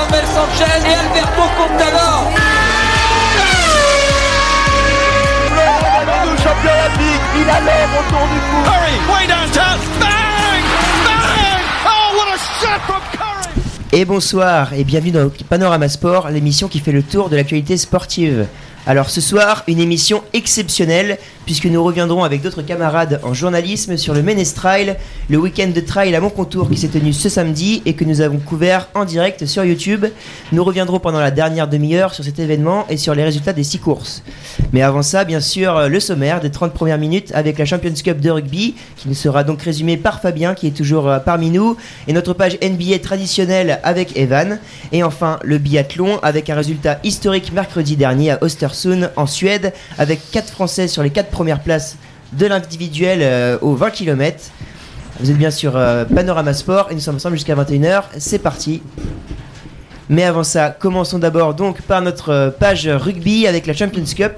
Samuel Sanchez et Alberto Contador. Le champion olympique, il a l'homme autour du cou. Curry, way downtown, bang, bang. Oh, what a shot from Curry. Et bonsoir et bienvenue dans Panorama Sport, l'émission qui fait le tour de l'actualité sportive. Alors ce soir, une émission exceptionnelle puisque nous reviendrons avec d'autres camarades en journalisme sur le Ménestrail, le week-end de trail à Montcontour qui s'est tenu ce samedi et que nous avons couvert en direct sur YouTube. Nous reviendrons pendant la dernière demi-heure sur cet événement et sur les résultats des six courses. Mais avant ça, bien sûr, le sommaire des 30 premières minutes avec la Champions Cup de rugby qui nous sera donc résumé par Fabien qui est toujours euh, parmi nous et notre page NBA traditionnelle avec Evan et enfin le biathlon avec un résultat historique mercredi dernier à En Suède avec 4 Français sur les 4 premières places de l'individuel euh, aux 20 km. Vous êtes bien sur euh, Panorama Sport et nous sommes ensemble jusqu'à 21h. C'est parti. Mais avant ça, commençons d'abord donc par notre euh, page rugby avec la Champions Cup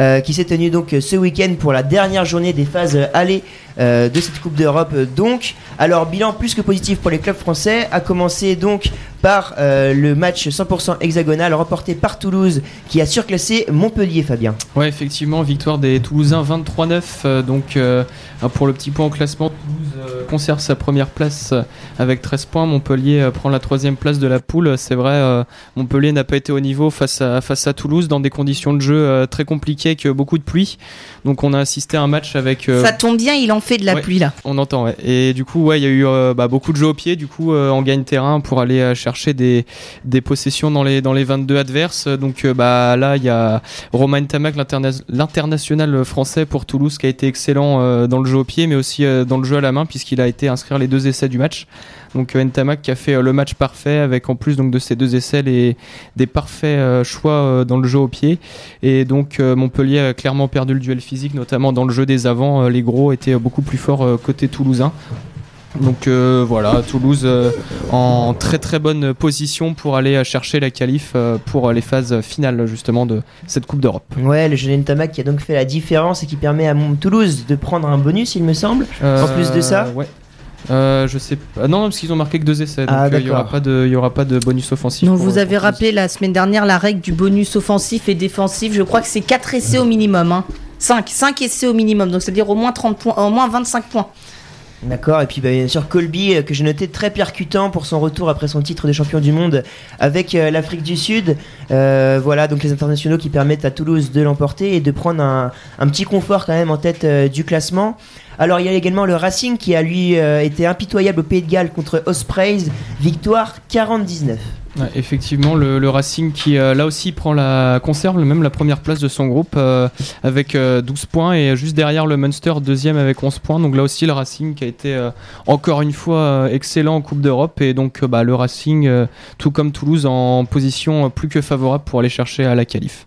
euh, qui s'est tenue donc ce week-end pour la dernière journée des phases allées euh, de cette Coupe d'Europe. euh, Donc, alors bilan plus que positif pour les clubs français, a commencé donc par euh, le match 100% hexagonal remporté par Toulouse qui a surclassé Montpellier, Fabien. Ouais, effectivement, victoire des Toulousains 23-9. euh, donc, euh, ah, pour le petit point au classement, Toulouse euh, conserve sa première place avec 13 points. Montpellier euh, prend la troisième place de la poule. C'est vrai, euh, Montpellier n'a pas été au niveau face à, face à Toulouse dans des conditions de jeu euh, très compliquées avec beaucoup de pluie. Donc, on a assisté à un match avec. euh, Ça tombe bien, il en fait de la ouais. pluie là. on entend, ouais. Et du coup, ouais, il y a eu euh, bah, beaucoup de jeux au pied, du coup, euh, en gagne terrain pour aller euh, chercher des, des possessions dans les, dans les 22 adverses. Donc, euh, bah, là, il y a Romain Tamac, l'interna- l'international français pour Toulouse, qui a été excellent euh, dans le jeu au pied, mais aussi euh, dans le jeu à la main, puisqu'il a été inscrire les deux essais du match. Donc, euh, Ntamak qui a fait euh, le match parfait, avec en plus donc, de ces deux essais, les, des parfaits euh, choix dans le jeu au pied. Et donc, Montpellier a clairement perdu le duel physique, notamment dans le jeu des avants. Les gros étaient beaucoup plus forts côté toulousain. Donc euh, voilà, Toulouse euh, en très très bonne position pour aller chercher la qualif euh, pour les phases finales justement de cette Coupe d'Europe. Ouais, le jeune Ntamak qui a donc fait la différence et qui permet à Toulouse de prendre un bonus, il me semble. En plus de ça ouais. Euh, je sais pas. Non, parce qu'ils ont marqué que deux essais, donc Ah, euh, il y aura pas de, y aura pas de bonus offensif. Pour- vous avez rappelé la semaine dernière la règle du bonus offensif et défensif. Je crois que c'est 4 essais au minimum. Hein. 5, 5 essais au minimum, donc c'est-à-dire au moins 30 points, au moins 25 points. D'accord, et puis bah, bien sûr Colby, euh, que j'ai noté très percutant pour son retour après son titre de champion du monde avec euh, l'Afrique du Sud. Euh, voilà, donc les internationaux qui permettent à Toulouse de l'emporter et de prendre un, petit confort quand même en tête du classement. Alors il y a également le Racing qui a lui été impitoyable au Pays de Galles contre Ospreys, victoire 40-19. Effectivement, le, Racing qui euh, là aussi prend la conserve même la première place de son groupe euh, avec euh, 12 points et juste derrière le Munster deuxième avec 11 points. Donc là aussi le Racing qui a été euh, encore une fois excellent en Coupe d'Europe et donc bah, le Racing tout comme Toulouse en position plus que favorable pour aller chercher à la qualif.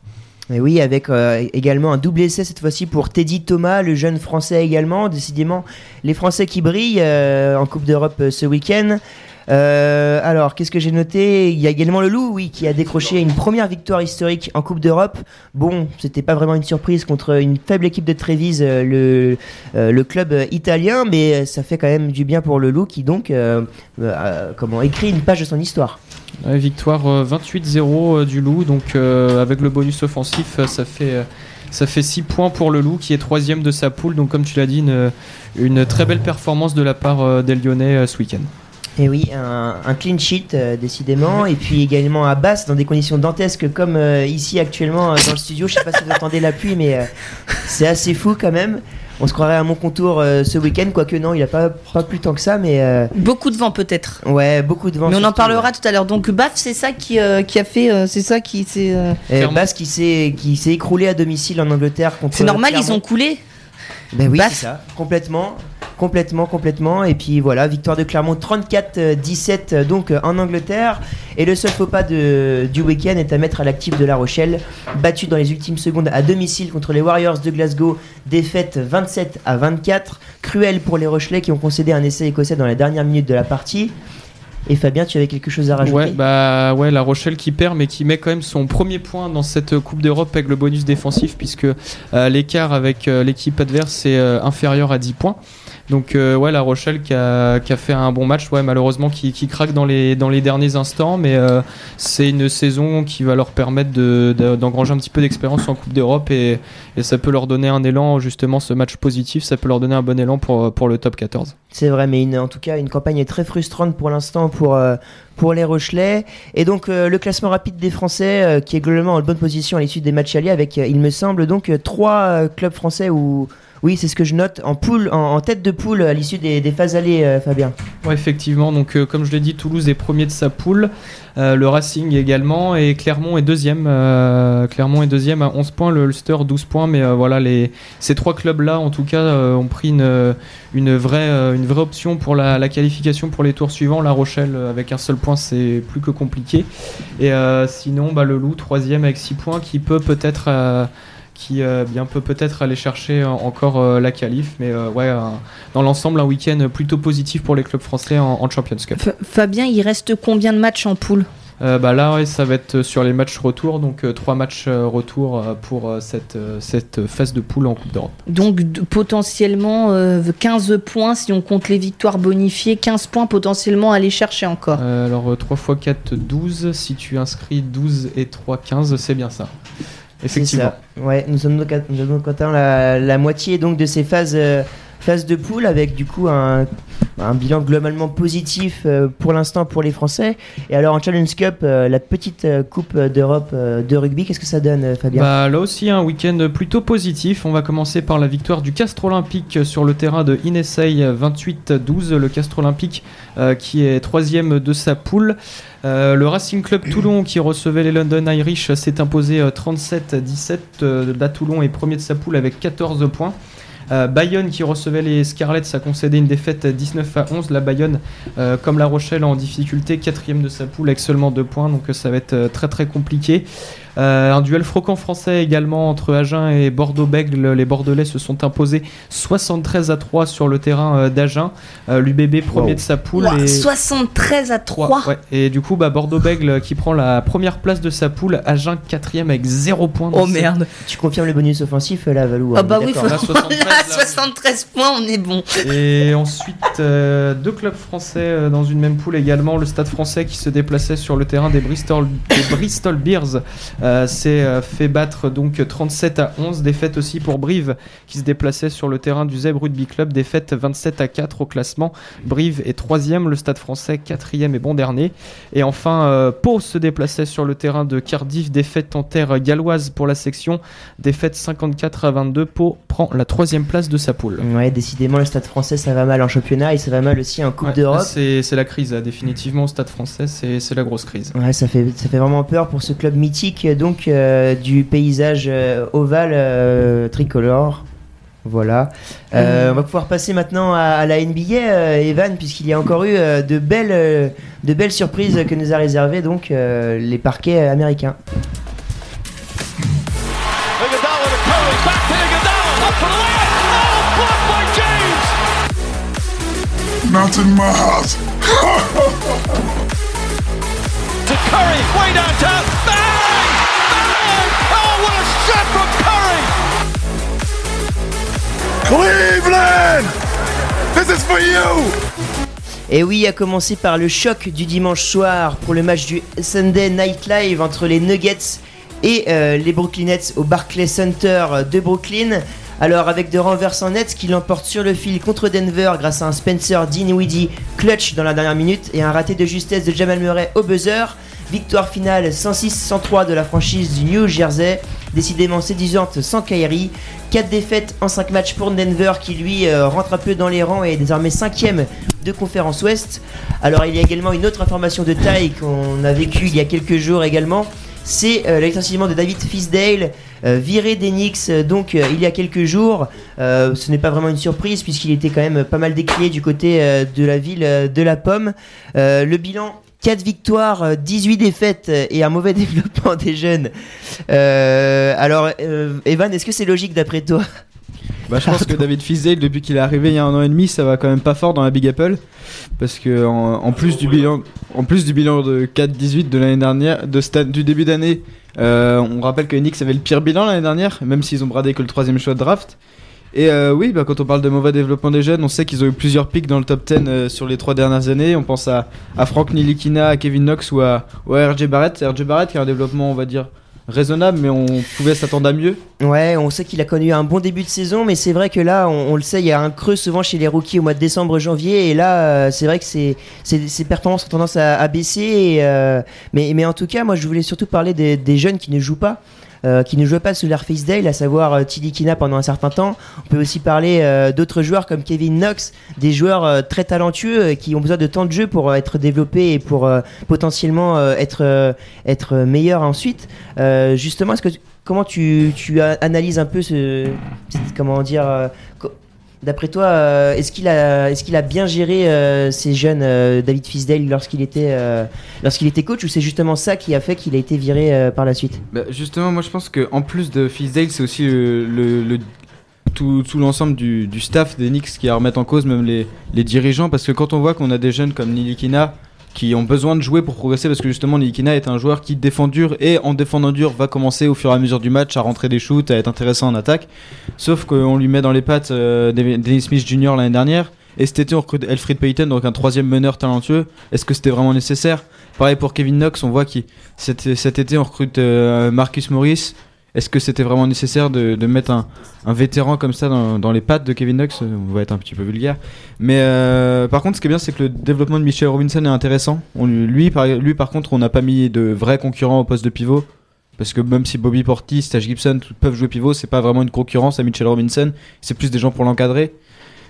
Et oui, avec également un double essai cette fois-ci pour Teddy Thomas, le jeune français également. Décidément, les Français qui brillent en Coupe d'Europe ce week-end. Euh, alors, qu'est-ce que j'ai noté? Il y a également le Loup, oui, qui a décroché une première victoire historique en Coupe d'Europe. Bon, c'était pas vraiment une surprise contre une faible équipe de Trévise, euh, le, euh, le club italien, mais ça fait quand même du bien pour le Loup qui donc, euh, comment, écrit une page de son histoire. Victoire euh, 28-0 euh, du Loup, donc avec le bonus offensif, ça fait ça fait 6 points pour le Loup qui est troisième de sa poule. Donc comme tu l'as dit, une, une très belle performance de la part des Lyonnais ce week-end. Et oui, un, un clean sheet euh, décidément, et puis également à basse dans des conditions dantesques comme euh, ici actuellement euh, dans le studio. Je sais pas si vous entendez la pluie, mais euh, c'est assez fou quand même. On se croirait à mon contour euh, ce week-end, quoique non, il a pas, pas plus tant que ça, mais euh, Beaucoup de vent peut-être. ouais, beaucoup de vent. Mais on en parlera ouais. tout à l'heure. Donc Baf, c'est ça qui, euh, qui a fait, euh, c'est ça qui, euh, Clairement. Basse qui s'est qui s'est écroulé à domicile en Angleterre contre. c'est normal, ils ont coulé. Ben oui, Basse. c'est ça, complètement, complètement, complètement. Et puis voilà, victoire de Clermont 34-17 euh, donc euh, en Angleterre. Et le seul faux pas du week-end est à mettre à l'actif de La Rochelle, battu dans les ultimes secondes à domicile contre les Warriors de Glasgow, défaite 27 à 24. Cruel pour les Rochelais qui ont concédé un essai écossais dans la dernière minute de la partie. Et Fabien, tu avais quelque chose à rajouter? Ouais, bah ouais, la Rochelle qui perd, mais qui met quand même son premier point dans cette Coupe d'Europe avec le bonus défensif, puisque euh, l'écart avec euh, l'équipe adverse est euh, inférieur à 10 points. Donc euh, ouais, La Rochelle qui a, qui a fait un bon match, ouais, malheureusement qui, qui craque dans les, dans les derniers instants, mais euh, c'est une saison qui va leur permettre de- de- d'engranger un petit peu d'expérience en Coupe d'Europe et, et ça peut leur donner un élan, justement ce match positif, ça peut leur donner un bon élan pour, pour le top 14. C'est vrai, mais une- en tout cas, une campagne très frustrante pour l'instant pour, euh, pour les Rochelais. Et donc, euh, le classement rapide des Français, euh, qui est globalement en bonne position à l'issue des matchs alliés, avec, il me semble, donc trois clubs français où. Oui, c'est ce que je note en poule, en, tête de poule à l'issue des, phases allées, euh, Fabien. Ouais, effectivement. Donc, euh, comme je l'ai dit, Toulouse est premier de sa poule. Euh, le Racing également. Et Clermont est deuxième. Clermont est deuxième à 11 points. Le Ulster 12 points. Mais voilà, ces trois clubs-là, en tout cas, ont pris une, vraie, option pour la, qualification pour les tours suivants. La Rochelle, avec un seul point, c'est plus que compliqué. Et sinon, bah, le Loup, troisième avec 6 points, qui peut peut-être. Qui euh, bien peut peut-être aller chercher euh, encore euh, la qualif, mais ouais, dans l'ensemble un week-end plutôt positif pour les clubs français en, en Champions Cup. F- Fabien, il reste combien de matchs en poule? Euh, bah là, ouais, ça va être sur les matchs retour, donc euh, trois matchs euh, retour pour cette, cette phase de poule en Coupe d'Europe. Donc potentiellement euh, 15 points si on compte les victoires bonifiées, 15 points potentiellement à aller chercher encore. Alors euh, 3 x 4, 12. Si tu inscris 12 et 3, 15, c'est bien ça. Effectivement. Ouais, nous sommes donc, nous la, la moitié donc de ces phases, phases de poule avec du coup un, un bilan globalement positif euh, pour l'instant pour les Français. Et alors en Challenge Cup, euh, la petite euh, Coupe d'Europe de rugby, qu'est-ce que ça donne, Fabien? Bah, là aussi, un week-end plutôt positif. On va commencer par la victoire du Castre Olympique sur le terrain de Inesei 28-12. Le Castre Olympique qui est troisième de sa poule. Le Racing Club Toulon qui recevait les London Irish s'est imposé euh, 37-17. Euh, la Toulon est premier de sa poule avec 14 points. Euh, Bayonne qui recevait les Scarlets a concédé une défaite 19 à 11. La Bayonne, euh, comme La Rochelle en difficulté, quatrième de sa poule avec seulement 2 points, donc euh, ça va être très très compliqué. Euh, un duel froquant français également entre Agen et Bordeaux-Bègles. Les Bordelais se sont imposés 73 à 3 sur le terrain euh, d'Agen. Euh, L'UBB premier Wow. de sa poule. Et... 73 à 3. Ouais, et du coup, bah, Bordeaux-Bègles qui prend la première place de sa poule, Agen quatrième avec 0 points. Oh merde. Tu confirmes le bonus offensif là, Valou Ah hein, bah on est oui, faut... Là, 73, là, là. 73 points, on est bon. Et ensuite, euh, deux clubs français euh, dans une même poule également. Le Stade français qui se déplaçait sur le terrain des Bristol, des Bristol Bears euh, s'est euh, fait battre donc 37 à 11. Défaite aussi pour Brive qui se déplaçait sur le terrain du Zeb Rugby Club. Défaite 27 à 4 au classement. Brive est troisième, le Stade français quatrième et bon dernier. Et enfin, euh, Pau se déplaçait sur le terrain de Cardiff. Défaite en terre galloise pour la section. Défaite 54 à 22. Pau prend la troisième place de sa poule. Ouais, décidément, le stade français ça va mal en championnat et ça va mal aussi en Coupe Ouais, d'Europe. C'est la crise, là, définitivement au stade français, c'est c'est la grosse crise. Ouais, ça fait, ça fait vraiment peur pour ce club mythique donc euh, du paysage euh, ovale euh, tricolore. Voilà. Euh, On va pouvoir passer maintenant à, à la NBA, euh, Evan, puisqu'il y a encore eu euh, de, belles, de belles surprises que nous a réservées donc euh, les parquets américains. To Curry, back to the layup. Cleveland! This is for you! Et oui, à commencer par le choc du dimanche soir pour le match du Sunday Night Live entre les Nuggets et euh, les Brooklyn Nets au Barclays Center de Brooklyn. Alors avec de renversants Nets qui l'emportent sur le fil contre Denver grâce à un Spencer Dinwiddie clutch dans la dernière minute et un raté de justesse de Jamal Murray au buzzer. Victoire finale 106-103 de la franchise du New Jersey, décidément séduisante sans Kyrie. 4 défaites en 5 matchs pour Denver qui lui euh, rentre un peu dans les rangs et est désormais 5ème de conférence Ouest. Alors il y a également une autre information de taille qu'on a vécue il y a quelques jours également. C'est euh, le licenciement de David Fisdale, euh, viré des euh, donc il y a quelques jours. Ce n'est pas vraiment une surprise puisqu'il était quand même pas mal décrié du côté de la ville de la Pomme. Le bilan 4 victoires, euh, 18 défaites euh, et un mauvais développement des jeunes. Euh, alors, euh, Evan, est-ce que c'est logique d'après toi Bah, je pense que David Fisdale, depuis qu'il est arrivé il y a un an et demi, ça va quand même pas fort dans la Big Apple. Parce que en, en plus, du bilan, en plus du bilan de 4-18 de l'année dernière, de du début d'année, euh, on rappelle que Knicks avaient le pire bilan l'année dernière, même s'ils ont bradé que le troisième choix de draft. Et euh, oui, bah, quand on parle de mauvais développement des jeunes, on sait qu'ils ont eu plusieurs pics dans le top 10 euh, sur les trois dernières années. On pense à, à Frank Nilikina, à Kevin Knox ou à, RJ Barrett. RJ Barrett qui a un développement, on va dire, raisonnable, mais on pouvait s'attendre à mieux. Ouais, on sait qu'il a connu un bon début de saison, mais c'est vrai que là, on, le sait, il y a un creux souvent chez les rookies au mois de décembre, janvier, et là, euh, c'est vrai que c'est, ses performances ont tendance à, baisser. mais, en tout cas, moi, je voulais surtout parler des jeunes qui ne jouent pas. Euh, qui ne jouaient pas sous l'air Day, à savoir euh, Tilikina pendant un certain temps. On peut aussi parler euh, d'autres joueurs comme Kevin Knox, des joueurs euh, très talentueux qui ont besoin de temps de jeu pour être développés et pour potentiellement être, être meilleurs ensuite. Justement, comment tu, tu analyses un peu ce, comment dire D'après toi, euh, est-ce qu'il a, bien géré euh, ces jeunes, euh, David Fisdale, lorsqu'il était, coach, ou c'est justement ça qui a fait qu'il a été viré par la suite? Bah, justement, moi je pense que en plus de Fisdale, c'est aussi tout, l'ensemble du, staff des Knicks qui a en cause, même les dirigeants, parce que quand on voit qu'on a des jeunes comme Nilikina qui ont besoin de jouer pour progresser, parce que justement Nilikina est un joueur qui défend dur et en défendant dur va commencer au fur et à mesure du match à rentrer des shoots, à être intéressant en attaque. Sauf qu'on lui met dans les pattes euh, Dennis Smith Jr. l'année dernière. Et cet été, on recrute Elfrid Payton, donc un troisième meneur talentueux. Est-ce que c'était vraiment nécessaire? Pareil pour Kevin Knox, on voit cet, cet été, on recrute euh, Marcus Morris. Est-ce que c'était vraiment nécessaire de, mettre un, vétéran comme ça dans, les pattes de Kevin Knox? On va être un petit peu vulgaire. Mais euh, par contre, ce qui est bien, c'est que le développement de Michel Robinson est intéressant. Lui- par, contre, on n'a pas mis de vrais concurrents au poste de pivot. Parce que même si Bobby Portis, Taj Gibson peuvent jouer pivot, c'est pas vraiment une concurrence à Mitchell Robinson. C'est plus des gens pour l'encadrer.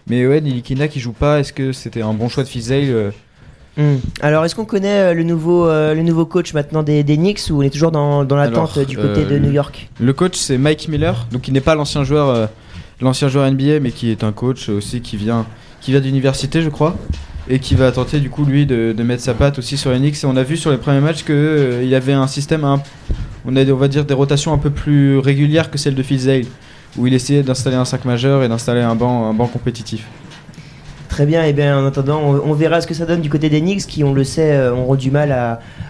Mais ouais, Nilikina qui joue pas, est-ce que c'était un bon choix de Fizdale euh, Hmm. Alors, est-ce qu'on connaît euh, le nouveau, euh, le nouveau coach maintenant des, des Knicks, ou on est toujours dans, dans l'attente euh, du côté euh, de New York? Le coach c'est Mike Miller, donc il n'est pas l'ancien joueur, euh, l'ancien joueur NBA, mais qui est un coach aussi qui vient, qui vient d'université, je crois, et qui va tenter du coup lui de, de mettre sa patte aussi sur les Knicks. Et on a vu sur les premiers matchs que euh, il y avait un système, un- on a on va dire des rotations un peu plus régulières que celle de Fizdale, où il essayait d'installer un 5 majeur et d'installer un banc, un banc compétitif. Très bien, et bien en attendant, on, verra ce que ça donne du côté des Knicks qui, on le sait, euh, auront du mal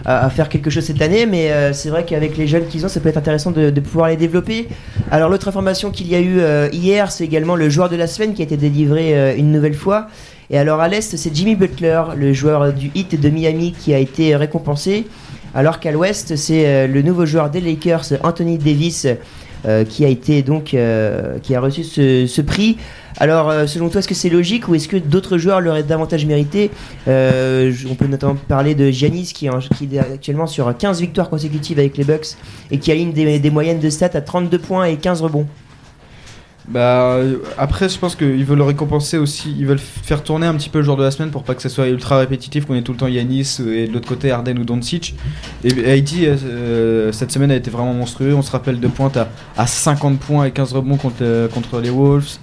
à, faire quelque chose cette année, mais euh, c'est vrai qu'avec les jeunes qu'ils ont, ça peut être intéressant de, pouvoir les développer. Alors, l'autre information qu'il y a eu euh, hier, c'est également le joueur de la semaine qui a été délivré une nouvelle fois. Et alors, à l'Est, c'est Jimmy Butler, le joueur du Heat de Miami, qui a été récompensé. Alors qu'à l'Ouest, c'est le nouveau joueur des Lakers, Anthony Davis, euh, qui a été donc euh, qui a reçu ce, prix. Alors, euh, selon toi, est-ce que c'est logique ou est-ce que d'autres joueurs l'auraient davantage mérité? On peut notamment parler de Giannis qui est, actuellement sur 15 victoires consécutives avec les Bucks et qui aligne des moyennes de stats à 32 points et 15 rebonds. Bah euh, après je pense qu'ils veulent le récompenser aussi, ils veulent faire tourner un petit peu le joueur de la semaine pour pas que ça soit ultra répétitif qu'on ait tout le temps Yanis euh, et de l'autre côté Arden ou Doncic. Et Haïti euh, cette semaine a été vraiment monstrueux, on se rappelle de pointes à, à 50 points et 15 rebonds contre, contre les Wolves.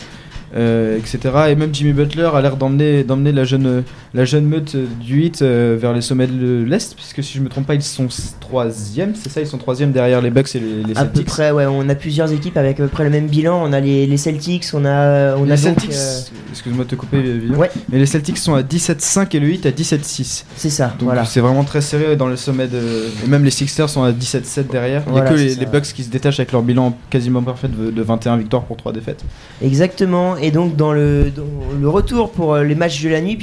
etc. Et même Jimmy Butler a l'air d'emmener la jeune la jeune meute euh, du 8 euh, vers les sommets de l'Est, puisque si je me trompe pas, ils sont troisième, c'est ça, ils sont troisième derrière les Bucks et les, les À peu Celtics. près, ouais, on a plusieurs équipes avec à peu près le même bilan. On a les, les Celtics, on a, on les a Celtics, euh, excuse-moi de te couper, Vivien. Ouais. mais les Celtics sont à 17-5 et le 8 à 17-6. c'est ça, Donc voilà. c'est vraiment très serré dans le sommet de. Et même les Sixers sont à 17-7 derrière. Il Voilà, n'y a que les. Bucks qui se détachent avec leur bilan quasiment parfait de, de 21 victoires pour 3 défaites. Exactement. Et donc dans le, dans le retour pour euh, les matchs de la nuit,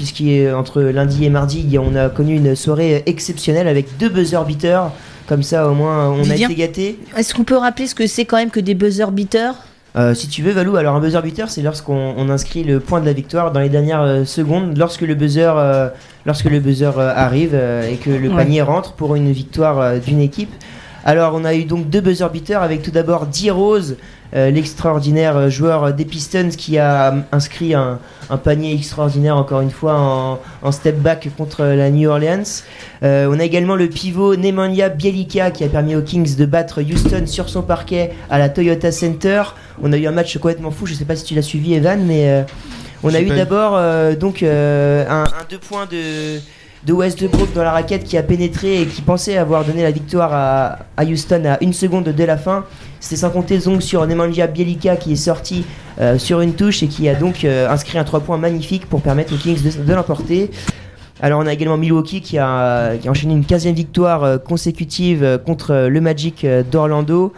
puisqu'entre lundi et mardi, on a connu une soirée exceptionnelle avec deux buzzer beaters. Comme ça, au moins, on a été gâtés. Est-ce qu'on peut rappeler ce que c'est quand même que des buzzer beaters? Euh, si tu veux, Valou, alors un buzzer beater, c'est lorsqu'on on inscrit le point de la victoire dans les dernières euh, secondes, lorsque le buzzer, euh, lorsque le buzzer arrive et que le Ouais. panier rentre pour une victoire d'une équipe. Alors, on a eu donc deux buzzer beaters avec tout d'abord D. Rose, euh, l'extraordinaire euh, joueur des Pistons qui a euh, inscrit un, un panier extraordinaire encore une fois en, en step back contre la New Orleans. Euh, on a également le pivot Nemanja Bielica qui a permis aux Kings de battre Houston sur son parquet à la Toyota Center. On a eu un match complètement fou, je sais pas si tu l'as suivi Evan, mais euh, on a eu d'abord euh, donc euh, un, un deux points de de Westbrook dans la raquette qui a pénétré et qui pensait avoir donné la victoire à, Houston à une seconde dès la fin. C'était sans compter donc sur Nemanja Bielica qui est sorti euh, sur une touche et qui a donc euh, inscrit un 3 points magnifique pour permettre aux Kings de, l'emporter. Alors on a également Milwaukee qui a, enchaîné une 15e victoire euh, consécutive contre le Magic d'Orlando.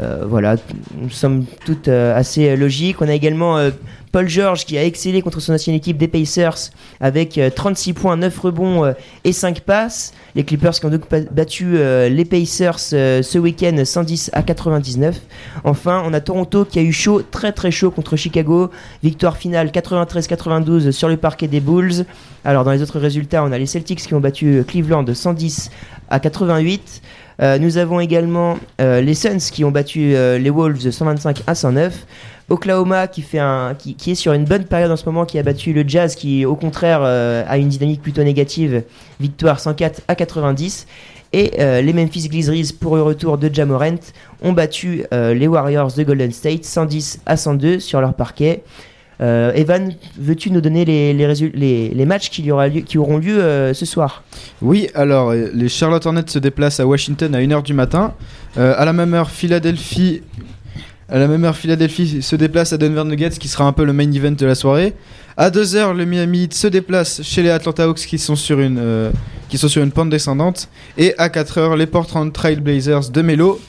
Euh, voilà, nous sommes toutes euh, assez logiques. On a également euh, Paul George qui a excellé contre son ancienne équipe des Pacers avec euh, 36 points, 9 rebonds euh, et 5 passes. Les Clippers qui ont donc battu euh, les Pacers euh, ce week-end 110 à 99. Enfin, on a Toronto qui a eu chaud, très très chaud contre Chicago. Victoire finale 93-92 sur le parquet des Bulls. Alors dans les autres résultats, on a les Celtics qui ont battu euh, Cleveland 110 à 88. Euh, nous avons également euh, les Suns qui ont battu euh, les Wolves 125 à 109. Oklahoma qui, est sur une bonne période en ce moment, qui a battu le Jazz qui au contraire a une dynamique plutôt négative. Victoire 104 à 90. Et les Memphis Grizzlies pour le retour de Jamorant ont battu les Warriors de Golden State 110 à 102 sur leur parquet. Euh, Evan, veux-tu nous donner les, les, les, matchs qui, y auront lieu euh, ce soir? Oui, alors euh, les Charlotte Hornets se déplacent à Washington à 1h du matin. À la même heure, Philadelphie. À la même heure, Philadelphie se déplace à Denver Nuggets, qui sera un peu le main event de la soirée. À 2h, le Miami Heat se déplace chez les Atlanta Hawks, qui sont sur une, qui sont sur une pente descendante. Et à 4h, les Portland Trail Blazers de Melo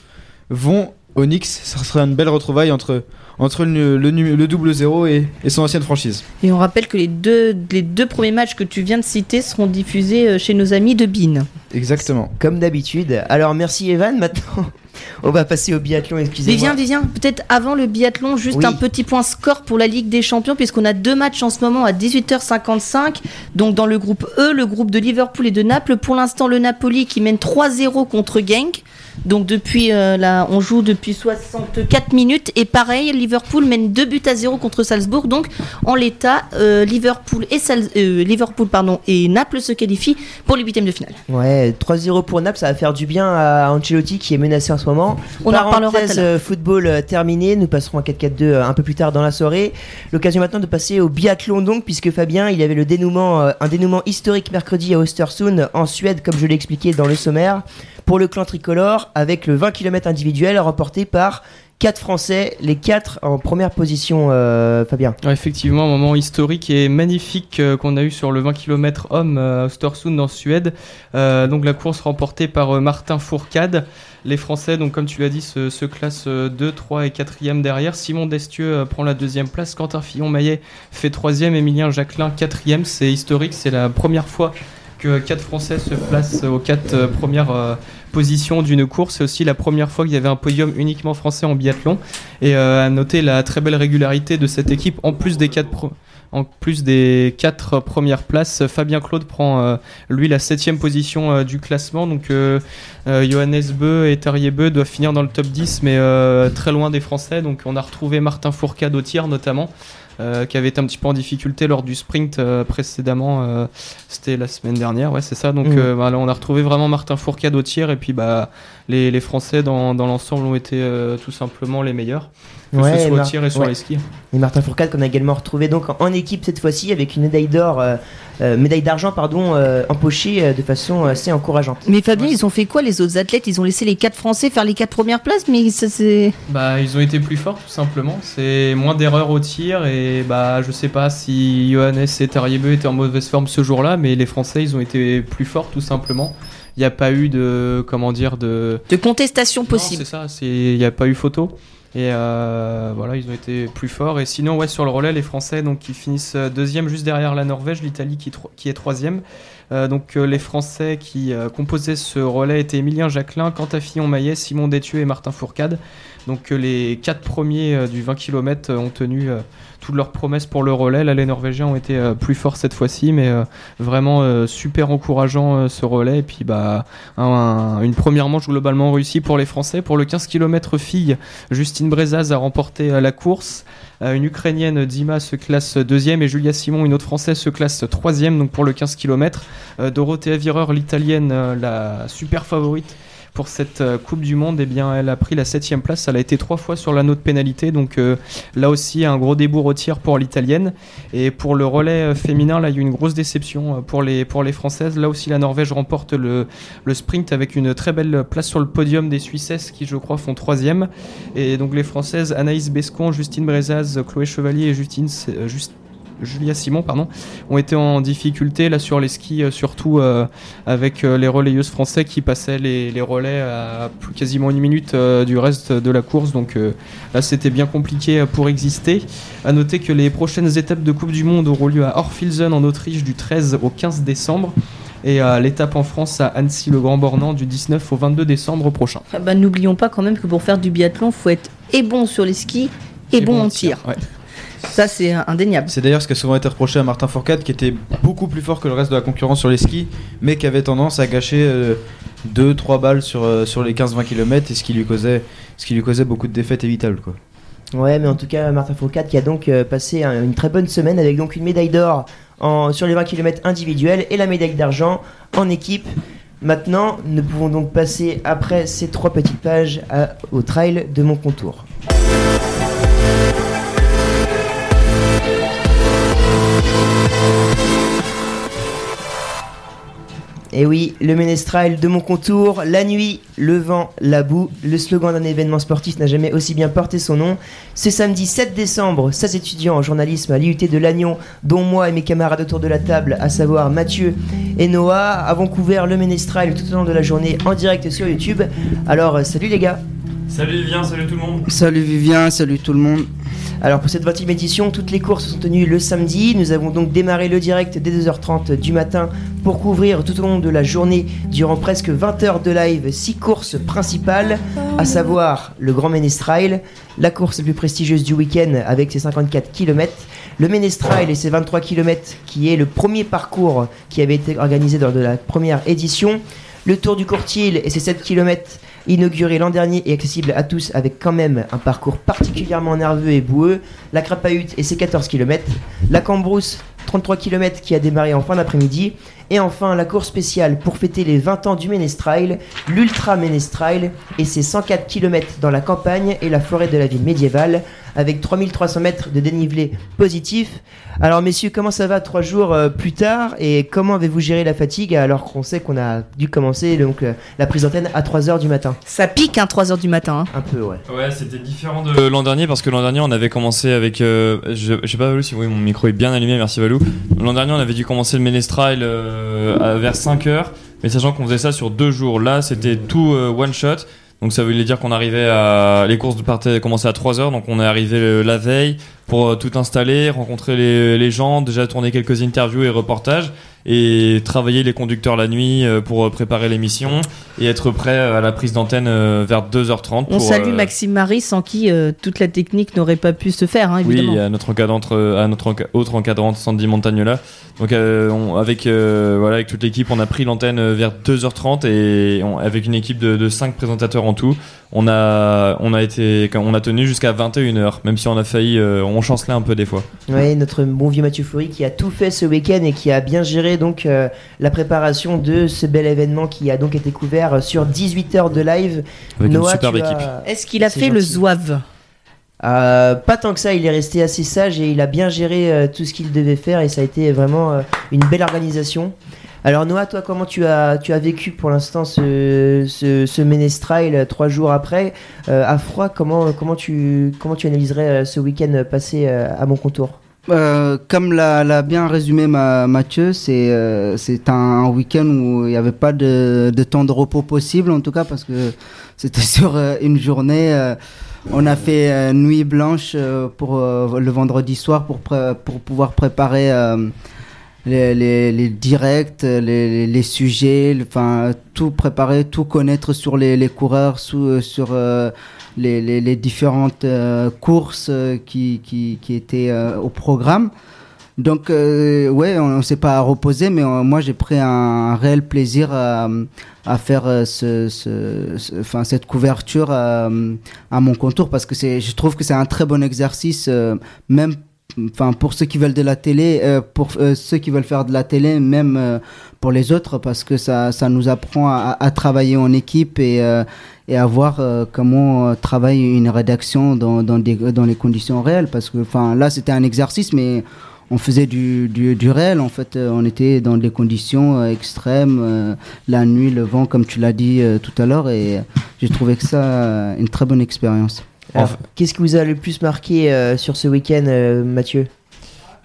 vont au Knicks. Ça sera une belle retrouvaille entre, entre le, le, nu- le double zéro et, et son ancienne franchise. Et on rappelle que les deux, les deux premiers matchs que tu viens de citer seront diffusés euh, chez nos amis de BIN. Exactement. Comme d'habitude. Alors merci Evan, maintenant on va passer au biathlon, excusez-moi. Vivien, Vivien, peut-être avant le biathlon, juste Oui. un petit point score pour la Ligue des Champions, puisqu'on a deux matchs en ce moment à 18h55. Donc dans le groupe E, le groupe de Liverpool et de Naples. Pour l'instant, le Napoli qui mène 3-0 contre Genk. Donc depuis euh, là, on joue depuis 64 minutes et pareil, Liverpool mène 2 buts à 0 contre Salzbourg. Donc en l'état, euh, Liverpool et Sal- euh, Liverpool pardon et Naples se qualifient pour les huitièmes de finale. Ouais, 3-0 pour Naples, ça va faire du bien à Ancelotti qui est menacé en ce moment. On en Parenthèse, l'heure. euh, football terminé, nous passerons à 4-4-2 euh, un peu plus tard dans la soirée. L'occasion maintenant de passer au biathlon donc, puisque Fabien, il avait le dénouement, un dénouement historique mercredi à Östersund en Suède, comme je l'ai expliqué dans le sommaire, pour le clan tricolore, avec le 20 km individuel remporté par 4 Français, les 4 en première position, euh, Fabien. Effectivement, un moment historique et magnifique euh, qu'on a eu sur le 20 km homme euh, à Östersund en Suède. Donc la course remportée par Martin Fourcade. Les Français, donc comme tu l'as dit, se, se classent euh, 2, 3 et 4e derrière. Simon Destieux prend la deuxième place. Quentin Fillon-Maillet fait troisième. Emilien Jacquelin quatrième. C'est historique. C'est la première fois que quatre Français se placent aux quatre euh, premières euh, positions d'une course. C'est aussi la première fois qu'il y avait un podium uniquement français en biathlon. Et euh, à noter la très belle régularité de cette équipe, en plus des quatre, pro- en plus des quatre premières places, Fabien Claude prend lui la septième position du classement. Donc Johannes Beu et Terrier Beu doivent finir dans le top 10, mais très loin des Français. Donc on a retrouvé Martin Fourcade au tir notamment. Euh, qui avait été un petit peu en difficulté lors du sprint euh, précédemment, euh, c'était la semaine dernière, ouais c'est ça. Donc voilà, on a retrouvé vraiment Martin Fourcade au tir et puis bah les, les Français dans, dans l'ensemble ont été euh, tout simplement les meilleurs, que Ouais, ce soit au tir et sur ouais. les skis. Et Martin Fourcade qu'on a également retrouvé donc en, équipe cette fois-ci avec une médaille d'or, euh, euh, médaille d'argent pardon, euh, empochée de façon assez encourageante. Mais Fabien, ils ont fait quoi les autres athlètes? Ils ont laissé les quatre Français faire les quatre premières places, mais ça c'est. Bah, ils ont été plus forts tout simplement. C'est moins d'erreurs au tir et bah je sais pas si Johannes et Terrier-Beu étaient en mauvaise forme ce jour-là, mais les Français ils ont été plus forts tout simplement. Il n'y a pas eu de comment dire de De contestation Non, possible. c'est ça. C'est il n'y a pas eu photo. Et euh, voilà, ils ont été plus forts. Et sinon, ouais, sur le relais, les Français, donc, ils finissent euh, deuxième juste derrière la Norvège, l'Italie qui, qui est troisième. Euh, donc, les Français qui composaient ce relais étaient Emilien Jacquelin, Quentin Fillon-Maillet, Simon Détieux et Martin Fourcade. Donc, les quatre premiers du 20 km ont tenu toutes leurs promesses pour le relais. Là, les Norvégiens ont été euh, plus forts cette fois-ci, mais euh, vraiment euh, super encourageant ce relais. Et puis, bah, un- un- une première manche globalement réussie pour les Français. Pour le 15 km filles, Justine Brezaz a remporté la course. Une Ukrainienne, Dima, se classe deuxième et Julia Simon, une autre Française, se classe troisième donc pour le 15 km. Dorothea Vireur, l'Italienne, la super favorite pour cette euh, Coupe du Monde, eh bien, elle a pris la septième place. Elle a été trois fois sur l'anneau de pénalité, donc euh, là aussi un gros débour au tir pour l'italienne. Et pour le relais euh, féminin, là il y a eu une grosse déception pour les, pour les Françaises. Là aussi la Norvège remporte le, le sprint avec une très belle place sur le podium des Suissesses qui je crois font troisième. Et donc les Françaises Anaïs Bescon, Justine Brezaz, Chloé Chevalier et Justine, Just- Julia Simon, pardon, ont été en difficulté là sur les skis, euh, surtout euh, avec euh, les relayeuses français qui passaient les, les relais à plus quasiment une minute du reste de la course. Donc là, c'était bien compliqué pour exister. À noter que les prochaines étapes de Coupe du Monde auront lieu à Orfilsen en Autriche du 13 au 15 décembre. Et à l'étape en France à Annecy-le-Grand-Bornand du 19 au 22 décembre prochain. Ah bah, N'oublions pas quand même que pour faire du biathlon, faut être et bon sur les skis et, bon, en tir. Ouais. Ça, c'est indéniable. C'est d'ailleurs ce qui a souvent été reproché à Martin Fourcade, qui était beaucoup plus fort que le reste de la concurrence sur les skis, mais qui avait tendance à gâcher 2-3 balles sur, euh, sur les 15-20 km, et ce qui, lui causait, ce qui lui causait beaucoup de défaites évitables. Quoi. Ouais, mais en tout cas, Martin Fourcade qui a donc euh, passé un- une très bonne semaine avec donc une médaille d'or sur les 20 km individuels et la médaille d'argent en équipe. Maintenant, nous pouvons donc passer après ces trois petites pages à- au trail de mon contour. Et oui, le Ménestrail de mon contour, la nuit, le vent, la boue, le slogan d'un événement sportif n'a jamais aussi bien porté son nom. Ce samedi 7 décembre, 16 étudiants en journalisme à l'IUT de Lannion, dont moi et mes camarades autour de la table, à savoir Mathieu et Noah, avons couvert le Ménestrail tout au long de la journée en direct sur YouTube. Alors, euh, salut les gars Salut Vivien, salut tout le monde. Salut Vivien, salut tout le monde. Alors pour cette 20e édition, toutes les courses sont tenues le samedi. Nous avons donc démarré le direct dès 2h30 du matin pour couvrir tout au long de la journée, durant presque 20 heures de live, 6 courses principales, à savoir le Grand Ménestrail, la course la plus prestigieuse du week-end avec ses 54 km, le Ménestrail et ses 23 km qui est le premier parcours qui avait été organisé lors de la première édition, le Tour du Courtil et ses 7 km inauguré l'an dernier et accessible à tous avec quand même un parcours particulièrement nerveux et boueux, la Crapahute et ses 14 km, la Cambrousse 33 km qui a démarré en fin d'après-midi, et enfin la course spéciale pour fêter les 20 ans du Ménestrail, l'Ultra Ménestrail et ses 104 km dans la campagne et la forêt de la ville médiévale avec 3300 mètres de dénivelé positif. Alors messieurs, comment ça va trois jours euh, plus tard et comment avez-vous géré la fatigue alors qu'on sait qu'on a dû commencer donc euh, la prise d'antenne à 3h du matin? Ça pique, hein, 3h du matin. hein. Un peu, ouais. Ouais, c'était différent de l'an dernier parce que l'an dernier on avait commencé avec. euh, je, je sais pas Valou si vous voyez mon micro est bien allumé, merci Valou. L'an dernier on avait dû commencer le Ménestrail euh, à- vers 5 heures, mais sachant qu'on faisait ça sur deux jours. Là c'était tout euh, one shot. Donc ça voulait dire qu'on arrivait à les courses partaient commençaient à 3 heures, donc on est arrivé euh, la veille pour euh, tout installer, rencontrer les gens, déjà tourner quelques interviews et reportages et travailler les conducteurs la nuit euh, pour euh, préparer l'émission et être prêt euh, à la prise d'antenne vers 2h30 On salue euh, Maxime Marie sans qui euh, toute la technique n'aurait pas pu se faire, hein, évidemment. Oui, à notre encadrante, à notre enca- autre encadrante Sandy Montagnola. Donc euh, on- avec euh, voilà avec toute l'équipe, on a pris l'antenne vers 2h30 et on- avec une équipe de, de 5 présentateurs en tout, on a on a été on a tenu jusqu'à 21h, même si on a failli euh, on chancelait un peu des fois. Ouais, notre bon vieux Mathieu Foury qui a tout fait ce week-end et qui a bien géré donc euh, la préparation de ce bel événement qui a donc été couvert sur 18 heures de live. Avec Noah, une superbe tu as- équipe. Est-ce qu'il a fait le zouave Euh, pas tant que ça, il est resté assez sage et il a bien géré euh, tout ce qu'il devait faire et ça a été vraiment euh, une belle organisation. Alors Noah, toi, comment tu as, tu as vécu pour l'instant ce, ce, ce Ménestrail euh, trois jours après Euh, À froid, comment, comment, tu, comment tu analyserais euh, ce week-end passé euh, à mon contour? Euh, comme l'a bien résumé ma, Mathieu, c'est euh, un week-end où il n'y avait pas de, temps de repos possible, en tout cas, parce que c'était sur euh, une journée. euh, on a fait nuit blanche pour le vendredi soir pour, pour pouvoir préparer les, directs, les, sujets, enfin tout préparer, tout connaître sur les, coureurs, sur les, les, les différentes euh, courses euh, qui, qui, qui étaient euh, au programme. Donc, euh, ouais, on ne s'est pas reposé, mais moi j'ai pris un, un réel plaisir à, à faire ce, ce, enfin, cette couverture à, à mon contour parce que je trouve que c'est un très bon exercice, euh, même enfin pour ceux qui veulent de la télé, euh, pour euh, ceux qui veulent faire de la télé, même euh, pour les autres, parce que ça, ça nous apprend à, travailler en équipe et, et à voir comment travaille une rédaction dans, dans, des, dans les conditions réelles. Parce que enfin là, c'était un exercice, mais on faisait du, du, du réel. En fait, on était dans des conditions extrêmes, la nuit, le vent, comme tu l'as dit tout à l'heure, et j'ai trouvé que ça une très bonne expérience. Alors, Qu'est-ce qui vous a le plus marqué euh, sur ce week-end, euh, Mathieu?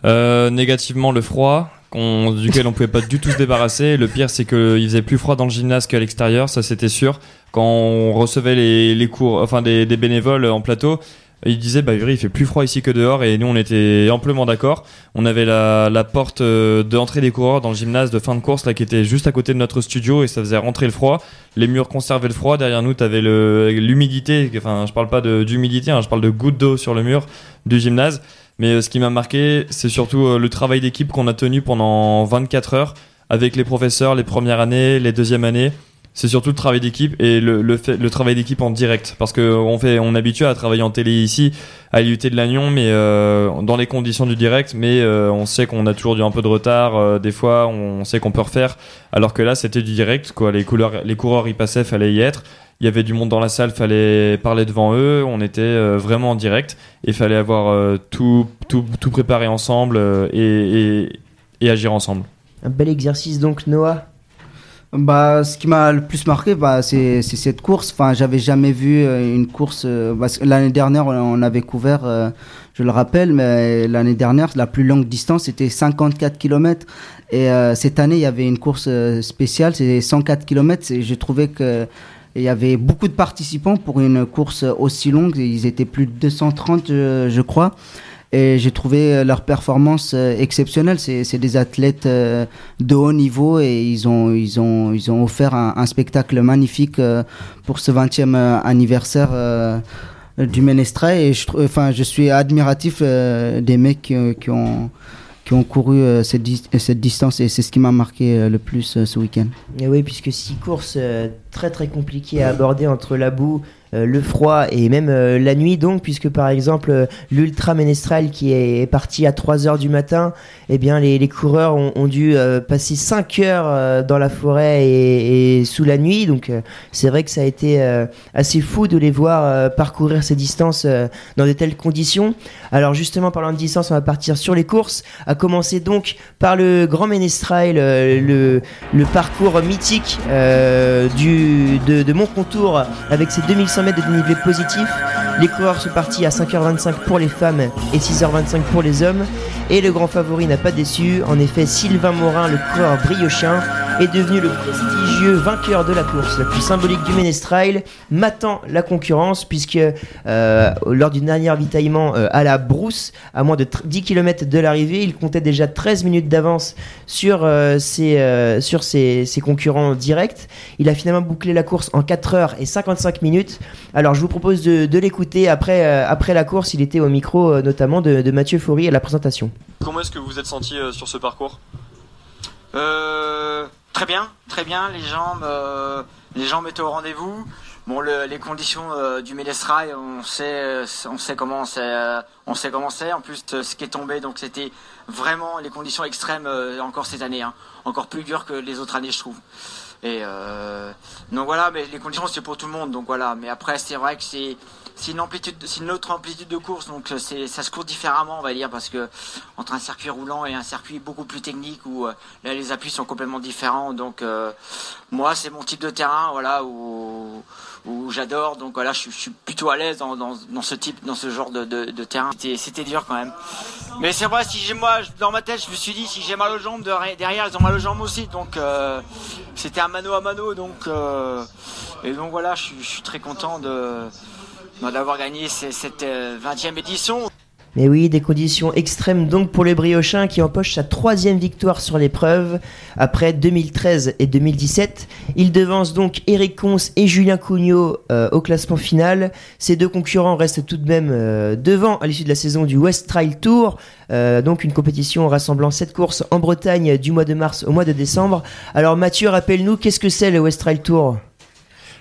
Euh, négativement, le froid, duquel on pouvait pas du tout se débarrasser. Le pire, c'est qu'il faisait plus froid dans le gymnase qu'à l'extérieur, ça c'était sûr. Quand on recevait les, les cours, enfin des, des bénévoles en plateau, ils disaient bah il fait plus froid ici que dehors et nous on était amplement d'accord. On avait la, la porte euh, d'entrée des coureurs dans le gymnase de fin de course là qui était juste à côté de notre studio et ça faisait rentrer le froid. Les murs conservaient le froid. Derrière nous, t'avais l'humidité. Enfin, je parle pas d'humidité, hein, je parle de gouttes d'eau sur le mur du gymnase. Mais euh, ce qui m'a marqué, c'est surtout euh, le travail d'équipe qu'on a tenu pendant 24 heures avec les professeurs, les premières années, les deuxièmes années. C'est surtout le travail d'équipe et le, le, travail d'équipe en direct. Parce que on fait, on est habitué à travailler en télé ici, à l'IUT de Lannion, mais euh, dans les conditions du direct. Mais euh, on sait qu'on a toujours du un peu de retard. euh, des fois, on sait qu'on peut refaire. Alors que là, c'était du direct. Quoi. Les, couleurs, les coureurs y passaient, fallait y être. Il y avait du monde dans la salle, fallait parler devant eux. On était vraiment en direct et fallait avoir tout, tout, tout préparé ensemble et, et agir ensemble. Un bel exercice donc, Noah. Bah, ce qui m'a le plus marqué, bah, c'est cette course. Enfin, j'avais jamais vu euh, une course. que l'année dernière, on avait couvert, euh, je le rappelle, mais l'année dernière, la plus longue distance, c'était 54 km. Et euh, cette année, il y avait une course spéciale, c'est 104 km. Et j'ai trouvé que il y avait beaucoup de participants pour une course aussi longue. Ils étaient plus de 230, je, je crois. Et j'ai trouvé euh, leur performance euh, exceptionnelle. C'est des athlètes euh, de haut niveau et ils ont, ils ont, ils ont offert un, spectacle magnifique pour ce 20e euh, anniversaire du Ménestrel. Et je, enfin, je suis admiratif des mecs qui, ont, qui ont couru cette, cette distance et c'est ce qui m'a marqué le plus ce week-end. Et oui, puisque six courses très très compliquées à aborder entre la boue, euh, le froid et même euh, la nuit donc, puisque par exemple euh, l'Ultra Ménestrel qui est, parti à 3h du matin, eh bien les, coureurs ont, dû euh, passer 5 heures dans la forêt et, sous la nuit, donc c'est vrai que ça a été assez fou de les voir parcourir ces distances dans de telles conditions. Alors justement parlant de distance, on va partir sur les courses, à commencer donc par le Grand Ménestrel, le, parcours mythique euh, de, avec ses 2100 mètres de dénivelé positif. Les coureurs sont partis à 5h25 pour les femmes et 6h25 pour les hommes. Et le grand favori n'a pas déçu. En effet, Sylvain Morin, le coureur briochin, est devenu le prestigieux vainqueur de la course la plus symbolique du Ménestrel, matant la concurrence puisque euh, lors du dernier ravitaillement euh, à la brousse, à moins de tr- 10 km de l'arrivée, il comptait déjà 13 minutes d'avance sur, euh, ses, euh, sur ses, ses concurrents directs. Il a finalement bouclé la course en 4 heures et 55 minutes. Alors je vous propose de, de l'écouter après, euh, après la course. Il était au micro euh, notamment de, de Mathieu Faury à la présentation. Comment est-ce que vous vous êtes senti euh, sur ce parcours? Euh, très bien, très bien. Les me- les gens m'étaient au rendez-vous. Bon, le- les conditions euh, du Mélestrail, on sait, on sait comment c'est, euh, on sait comment c'est. En plus, ce qui est tombé, donc c'était vraiment les conditions extrêmes euh, encore cette année, hein. encore plus dures que les autres années, je trouve. Et euh, donc voilà, mais les conditions c'est pour tout le monde, donc voilà. Mais après, c'est vrai que c'est c'est une amplitude, c'est une autre amplitude de course, donc euh, c'est ça se court différemment, on va dire, parce que entre un circuit roulant et un circuit beaucoup plus technique où euh, là les appuis sont complètement différents. Donc euh, moi, c'est mon type de terrain, voilà, où où j'adore. Donc voilà, je, suis- je suis plutôt à l'aise dans, ce type, dans ce genre de, terrain. C'était dur quand même. Mais c'est vrai, si j'ai moi, dans ma tête, je me suis dit, si j'ai mal aux jambes, derrière, ils ont mal aux jambes aussi. Donc euh, c'était un mano à mano. Donc euh, et donc voilà, je, suis- très content de bah, d'avoir gagné cette euh, 20e édition. Mais oui, des conditions extrêmes donc pour le Briochin qui empoche sa troisième victoire sur l'épreuve après 2013 et 2017. Il devance donc Eric Cons et Julien Cugnot euh, au classement final. Ces deux concurrents restent tout de même euh, devant à l'issue de la saison du West Trail Tour, euh, donc une compétition rassemblant sept courses en Bretagne du mois de mars au mois de décembre. Alors Mathieu, rappelle-nous qu'est-ce que c'est le West Trail Tour?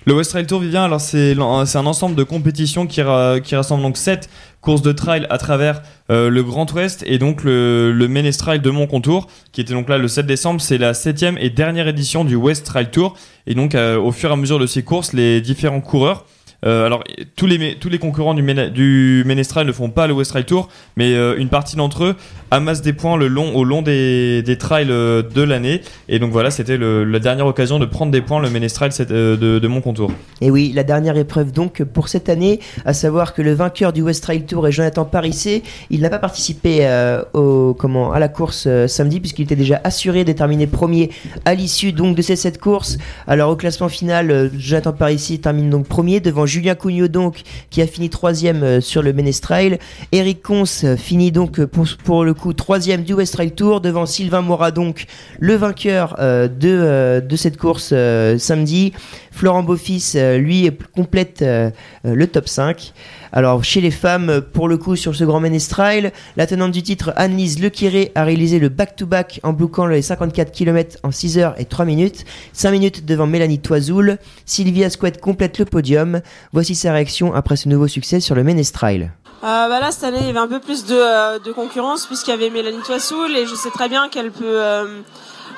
Le West Trail Tour, Vivien, alors c'est un ensemble de compétitions qui, ra- qui rassemble donc 7 courses de trail à travers euh, le Grand Ouest et donc le, le de Montcontour, qui était donc là le 7 décembre. C'est la septième et dernière édition du West Trail Tour. Et donc, euh, au fur et à mesure de ces courses, les différents coureurs Euh, alors tous les tous les concurrents du, du Ménestrel ne font pas le West Trail Tour, mais euh, une partie d'entre eux amassent des points le long au long des, des trails euh, de l'année. Et donc voilà, c'était la dernière occasion de prendre des points le euh, de, de mon contour. Et oui, la dernière épreuve donc pour cette année, à savoir que le vainqueur du West Trail Tour est Jonathan Parissé. Il n'a pas participé au, comment, à la course samedi puisqu'il était déjà assuré de terminer premier à l'issue donc de cette, cette course. Alors au classement final, Jonathan Parissé termine donc premier devant Julien Cugnot donc qui a fini troisième euh, sur le Ménestrail. Eric Cons euh, finit donc euh, pour, pour le coup troisième du West Trail Tour devant Sylvain Mora donc le vainqueur de, cette course samedi. Florent Beaufils, euh, lui, complète euh, euh, le top 5. Alors, chez les femmes, pour le coup, sur ce grand Ménestrail, la tenante du titre, Annelise Lequiré, a réalisé le back-to-back en bloquant les 54 km en 6 heures et 3 minutes. 5 minutes devant Mélanie Toisoul. Sylvia Asquette complète le podium. Voici sa réaction après ce nouveau succès sur le Ménestrail. Euh, bah là cette année il y avait un peu plus de, concurrence puisqu'il y avait Mélanie Toissoul et je sais très bien qu'elle peut,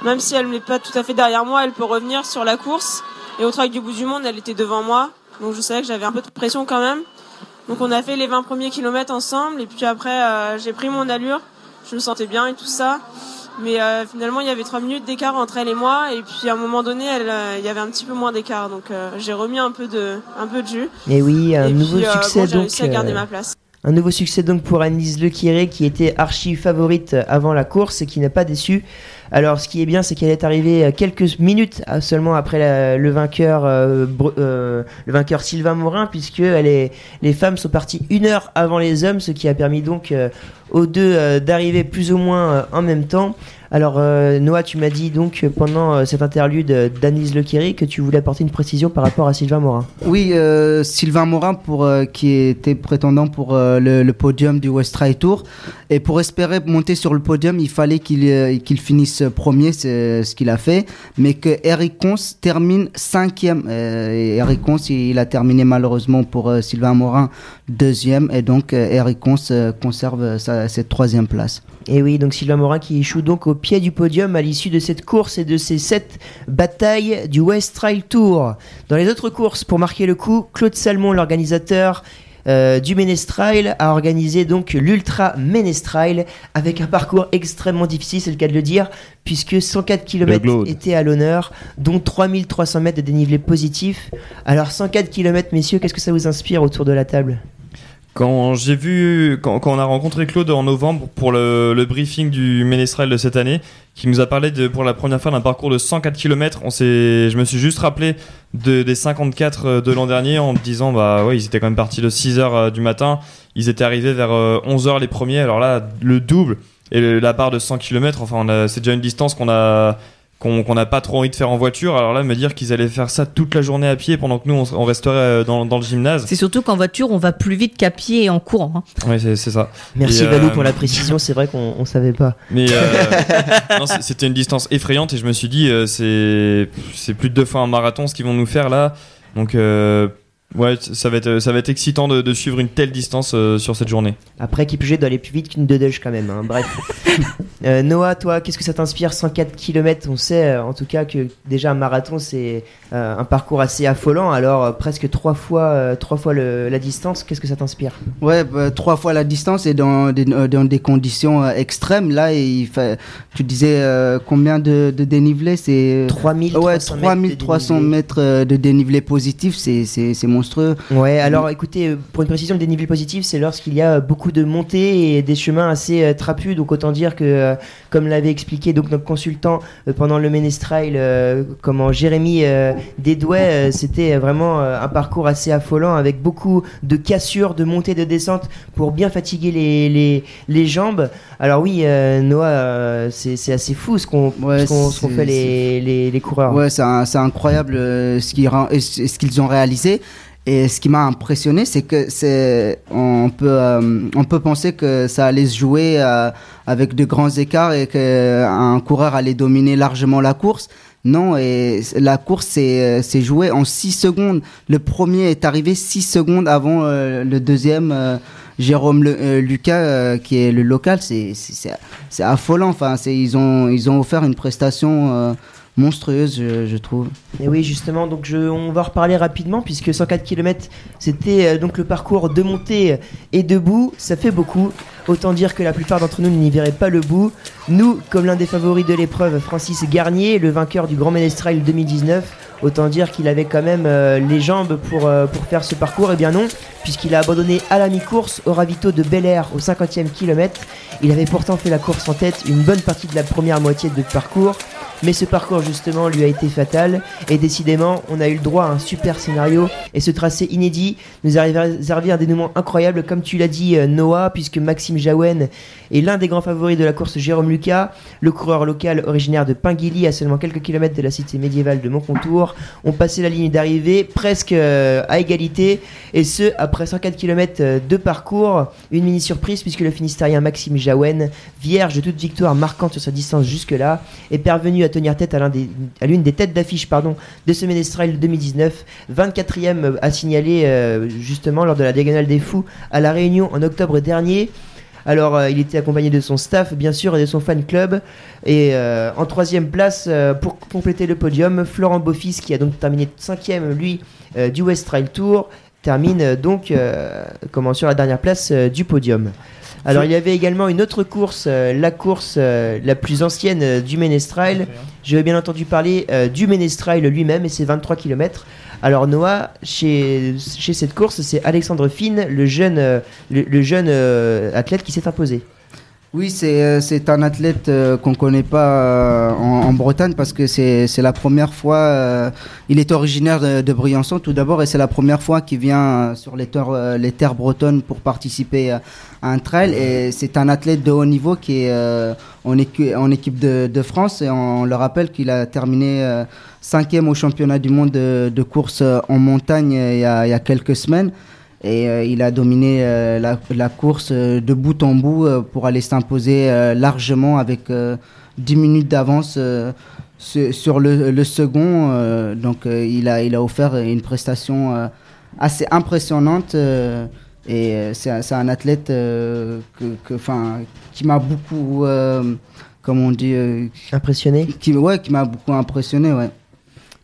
même si elle n'est pas tout à fait derrière moi, elle peut revenir sur la course. Et au travail du bout du monde, elle était devant moi, donc je savais que j'avais un peu de pression quand même. Donc on a fait les 20 premiers kilomètres ensemble et puis après euh, j'ai pris mon allure, je me sentais bien et tout ça. Mais euh, finalement il y avait 3 minutes d'écart entre elle et moi et puis à un moment donné elle, euh, il y avait un petit peu moins d'écart donc j'ai remis un peu de, un peu de jus. Et oui, un Et nouveau puis, succès bon, j'ai donc. réussi à garder ma place. Un nouveau succès donc pour Annelise Lequiré qui était archi favorite avant la course et qui n'a pas déçu. Alors ce qui est bien c'est qu'elle est arrivée euh, quelques minutes euh, seulement après le vainqueur euh, le vainqueur Sylvain Morin puisque les femmes sont parties une heure avant les hommes ce qui a permis donc aux deux d'arriver plus ou moins en même temps. Alors Noah tu m'as dit donc pendant cette interlude d'Annelise Lequiré que tu voulais apporter une précision par rapport à Sylvain Morin. Oui, Sylvain Morin pour qui était prétendant pour le, podium du West Trail Tour et pour espérer monter sur le podium, il fallait qu'il qu'il finisse premier, c'est ce qu'il a fait, mais que Eric Cons termine cinquième. Euh, Eric Cons, il a terminé malheureusement pour euh, Sylvain Morin deuxième et donc euh, Eric Cons euh, conserve sa, cette troisième place. Et oui, donc Sylvain Morin qui échoue donc au pied du podium à l'issue de cette course et de ces sept batailles du West Trail Tour. Dans les autres courses, pour marquer le coup, Claude Salmon, l'organisateur euh, du Ménestrail, a organisé donc l'Ultra Ménestrail avec un parcours extrêmement difficile, c'est le cas de le dire, puisque 104 km étaient à l'honneur, dont 3300 mètres de dénivelé positif. Alors 104 km, messieurs, qu'est-ce que ça vous inspire autour de la table? Quand j'ai vu, quand, quand on a rencontré Claude en novembre pour le, le briefing du Ménestrel de cette année, qui nous a parlé de, pour la première fois d'un parcours de 104 km, on je me suis juste rappelé de, des 54 de l'an dernier en me disant, bah ouais, ils étaient quand même partis de 6 heures euh, du matin, ils étaient arrivés vers euh, 11 heures les premiers, alors là, le double et la barre de 100 km, enfin, c'est déjà une distance qu'on a, qu'on qu'on n'a pas trop envie de faire en voiture. Alors là, me dire qu'ils allaient faire ça toute la journée à pied pendant que nous, on, on resterait euh, dans, dans le gymnase. C'est surtout qu'en voiture, on va plus vite qu'à pied et en courant. hein. Ouais, c'est c'est ça. Merci Et, Valou euh, pour la précision, c'est vrai qu'on on savait pas. Mais euh, c'était une distance effrayante et je me suis dit, euh, c'est c'est plus de deux fois un marathon ce qu'ils vont nous faire là. Donc, euh, ouais, ça va être, ça va être excitant de, de suivre une telle distance euh, sur cette journée. Après, Kipchoge doit aller plus vite qu'une Dodge quand même. hein. Bref. Euh, Noah, toi, qu'est-ce que ça t'inspire? 104 km On sait euh, en tout cas que déjà un marathon, c'est euh, un parcours assez affolant. Alors, euh, presque trois fois, euh, trois fois le- la distance. Qu'est-ce que ça t'inspire? Ouais, bah, trois fois la distance et dans des, dans des conditions euh, extrêmes. Là, il fait, tu disais euh, combien de, de dénivelé C'est 3300 ouais, mètres de 3300 dénivelé. mètres de dénivelé positif, c'est c'est- c'est monstrueux. Ouais, alors écoutez, euh, pour une précision, le dénivelé positif, c'est lorsqu'il y a euh, beaucoup de montées et des chemins assez euh, trapus. Donc autant dire que, euh, comme l'avait expliqué donc notre consultant euh, pendant le Ménestrail, euh, comment Jérémy euh, euh, c'était vraiment euh, un parcours assez affolant avec beaucoup de cassures, de montées, de descentes pour bien fatiguer les, les, les jambes. Alors oui, euh, Noah, euh, c'est c'est assez fou ce qu'on Ouais, c'est- fait les, les, les coureurs. Ouais, c'est incroyable qu'ils ce qu'ils ont réalisé. Et ce qui m'a impressionné, c'est que c'est on peut euh, on peut penser que ça allait se jouer euh, avec de grands écarts et qu'un coureur allait dominer largement la course. Non, et la course s'est jouée en 6 secondes. Le premier est arrivé 6 secondes avant euh, le deuxième. euh, Jérôme euh, Lucas, euh, qui est le local, c'est affolant. Enfin, ils ont ils ont offert une prestation euh, monstrueuse, je, je trouve. Et oui, justement, donc je, on va reparler rapidement puisque 104 km, c'était euh, donc le parcours de montée et debout. Ça fait beaucoup. Autant dire que la plupart d'entre nous n'y verraient pas le bout. Nous, comme l'un des favoris de l'épreuve, Francis Garnier, le vainqueur du Grand Ménestrail 2019, autant dire qu'il avait quand même euh, les jambes pour, euh, pour faire ce parcours. Et bien non, puisqu'il a abandonné à la mi-course au ravito de Bel Air au 50e kilomètre. Il avait pourtant fait la course en tête une bonne partie de la première moitié de parcours. Mais ce parcours justement lui a été fatal et décidément on a eu le droit à un super scénario. Et ce tracé inédit nous a réservé un dénouement incroyable comme tu l'as dit euh, Noah puisque Maxime Jaouen est l'un des grands favoris de la course Jérôme Lucas, le coureur local originaire de Pinguilly à seulement quelques kilomètres de la cité médiévale de Montcontour, ont passé la ligne d'arrivée presque euh, à égalité et ce après 104 km euh, de parcours, une mini surprise puisque le finistérien Maxime Jaouen, vierge de toute victoire marquante sur sa distance jusque-là, est parvenu à tenir tête à l'une des, têtes d'affiche de ce Ménestrel 2019, 24e à signaler euh, justement lors de la Diagonale des Fous à La Réunion en octobre dernier. Alors, euh, il était accompagné de son staff, bien sûr, et de son fan club. Et euh, en troisième place, pour compléter le podium, Florent Beaufils, qui a donc terminé cinquième, lui, du West Trail Tour, termine donc comment, sur la dernière place du podium. Alors il y avait également une autre course, la course la plus ancienne du Ménestrail. Je vais bien entendu parler du Ménestrail lui-même et ses 23 km. Alors Noah, chez, cette course, c'est Alexandre Finn, le jeune, le, jeune athlète qui s'est imposé. Oui, c'est, c'est un athlète qu'on ne connaît pas en, Bretagne parce que c'est, la première fois. il est originaire de, de, Briançon tout d'abord et c'est la première fois qu'il vient sur les terres, les terres bretonnes pour participer un trail et c'est un athlète de haut niveau qui est euh, en, en, équipe de, de, France et on le rappelle qu'il a terminé euh, cinquième au championnat du monde de, de course en montagne il y a, il y a quelques semaines et euh, il a dominé la, la, course de bout en bout pour aller s'imposer largement avec 10 minutes d'avance sur le, le second donc il, a, il a offert une prestation assez impressionnante et euh, c'est un athlète euh, que, qui m'a beaucoup, euh, on dit Impressionné? qui, Ouais, qui m'a beaucoup impressionné, ouais.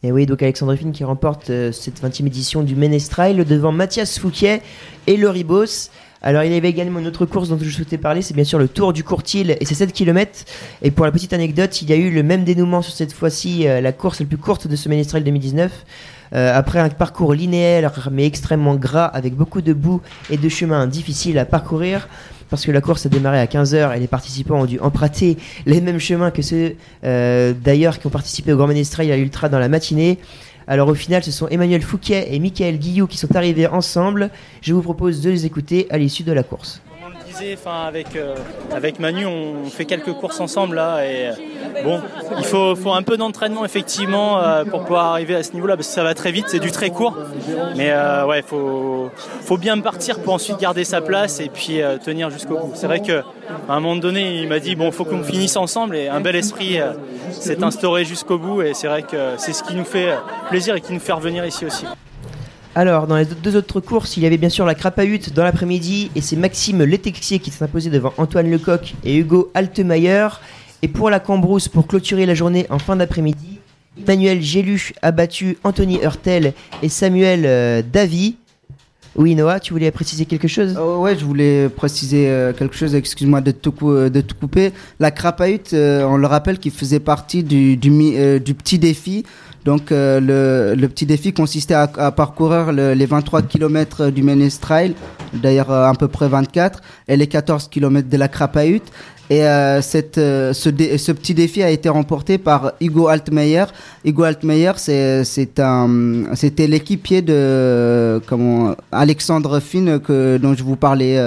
Et oui, donc Alexandre Finn qui remporte cette 20e édition du Ménestrail devant Mathias Fouquet et Loribos. Alors il y avait également une autre course dont je souhaitais parler, c'est bien sûr le Tour du Courtil et c'est 7 km. Et pour la petite anecdote, il y a eu le même dénouement sur cette fois-ci, la course la plus courte de ce Ménestrail 2019. Euh, après un parcours linéaire mais extrêmement gras avec beaucoup de boue et de chemins difficiles à parcourir, parce que la course a démarré à 15h et les participants ont dû emprunter les mêmes chemins que ceux euh, d'ailleurs qui ont participé au Grand Ménestrel à l'Ultra dans la matinée. Alors au final, ce sont Emmanuel Fouquet et Michael Guillou qui sont arrivés ensemble. Je vous propose de les écouter à l'issue de la course enfin avec euh, avec Manu, on fait quelques courses ensemble là et bon, il faut, faut un peu d'entraînement effectivement euh, pour pouvoir arriver à ce niveau-là parce que ça va très vite, c'est du très court, mais euh, ouais, faut faut bien partir pour ensuite garder sa place et puis tenir jusqu'au bout. C'est vrai que à un moment donné, il m'a dit bon, faut qu'on finisse ensemble et un bel esprit s'est instauré jusqu'au bout et c'est vrai que c'est ce qui nous fait plaisir et qui nous fait revenir ici aussi. Alors, dans les deux autres courses, il y avait bien sûr la Crapahut dans l'après-midi, et c'est Maxime Letexier qui s'est imposé devant Antoine Lecoq et Hugo Altemayer. Et pour la Cambrousse, pour clôturer la journée en fin d'après-midi, Emmanuel Gélu a battu Anthony Hurtel et Samuel euh, Davy. Oui, Noah, tu voulais préciser quelque chose? Oh, je voulais préciser euh, quelque chose, excuse-moi de, euh, tout couper. La Crapahut, on le rappelle, qui faisait partie du, du, du petit défi donc euh, le, petit défi consistait à, parcourir les 23 km du Ménestrail, d'ailleurs euh, à peu près 24, et les 14 km de la Crapahut. Et euh, cette, ce, petit défi a été remporté par Hugo Altmaier. Hugo Altmaier, c'était l'équipier de comment, Alexandre Finn que, dont je vous parlais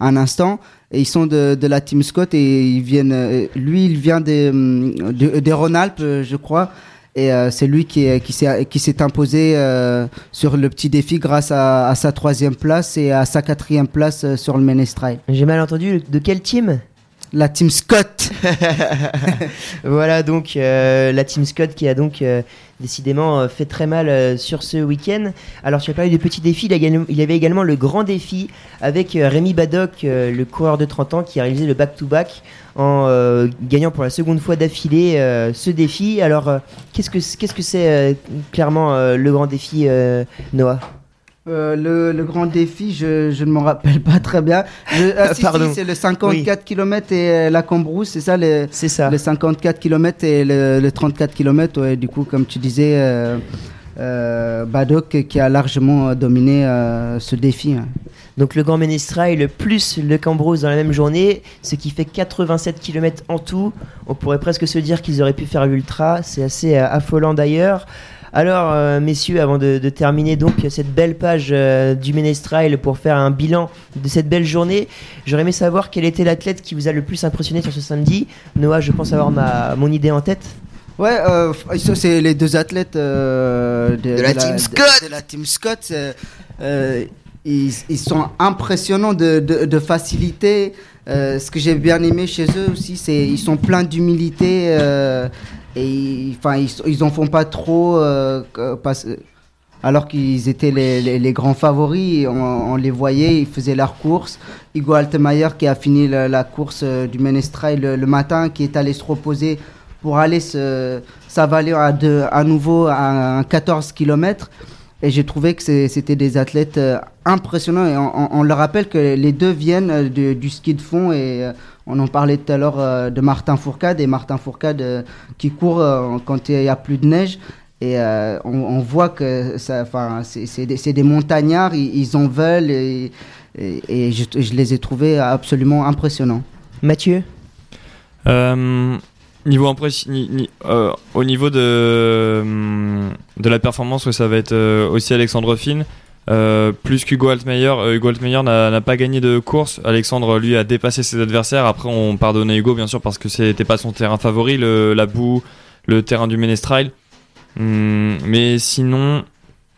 un instant. Et ils sont de, de, la Team Scott et ils viennent, lui, il vient des, des Rhône-Alpes, je crois. Et euh, c'est lui qui, qui s'est imposé euh, sur le petit défi grâce à, à, sa troisième place et à sa quatrième place euh, sur le Ménestrail. J'ai mal entendu. De quel team? La team Scott. voilà donc la team Scott qui a donc décidément euh, fait très mal euh, sur ce week-end. Alors tu as parlé de petits défis, il y a il avait également le grand défi avec euh, Rémi Badoc, euh, le coureur de 30 ans qui a réalisé le back-to-back en euh, gagnant pour la seconde fois d'affilée euh, ce défi. Alors euh, qu'est-ce que c'est qu'est-ce que c'est euh, clairement euh, le grand défi euh, Noah? Euh, le, le grand défi, je, je ne m'en rappelle pas très bien. Je, ah, si, si, Pardon. c'est le 54 km et euh, la Cambrousse, c'est ça le, C'est ça. Le 54 km et le, le 34 km. Ouais, du coup, comme tu disais, euh, euh, Badok qui a largement dominé ce défi. hein. Donc le Grand Ménestrail plus le Cambrousse dans la même journée, ce qui fait 87 km en tout. On pourrait presque se dire qu'ils auraient pu faire l'ultra, c'est assez affolant d'ailleurs. Alors euh, messieurs, avant de, de terminer donc cette belle page euh, du Ménestrail pour faire un bilan de cette belle journée, j'aurais aimé savoir quel était l'athlète qui vous a le plus impressionné sur ce samedi. Noah, je pense avoir ma, mon idée en tête. Ouais, euh, c'est les deux athlètes euh, de, De la team Scott. de la team Scott. ils, ils sont impressionnants de, de- de facilité. Euh, ce que j'ai bien aimé chez eux aussi, c'est ils sont pleins d'humilité euh, et enfin ils, ils en font pas trop euh, alors qu'ils étaient les, grands favoris, on, les voyait, ils faisaient leur course. Hugo Altemeyer qui a fini la, course du Menestrail le, matin, qui est allé se reposer pour aller s'avaler à, nouveau à un 14 km. Et j'ai trouvé que c'était des athlètes euh, impressionnants. Et on, on- on leur rappelle que les deux viennent euh, de- du ski de fond. Et euh, on en parlait tout à l'heure euh, de Martin Fourcade. Et Martin Fourcade euh, qui court euh, quand il y a plus de neige. Et euh, on, on voit que c'est des, montagnards, ils, ils en veulent. Et, et, et je, je les ai trouvés absolument impressionnants. Mathieu? Euh, niveau impressi- ni- ni- euh, au niveau de, la performance, ça va être euh, aussi Alexandre Finn. Euh, plus qu'Hugo Altmaier. Euh, Hugo Altmaier n'a pas gagné de course. Alexandre, lui, a dépassé ses adversaires. Après, on pardonne à Hugo, bien sûr, parce que c'était pas son terrain favori, la boue, le terrain du Ménestrail. Hum, mais sinon,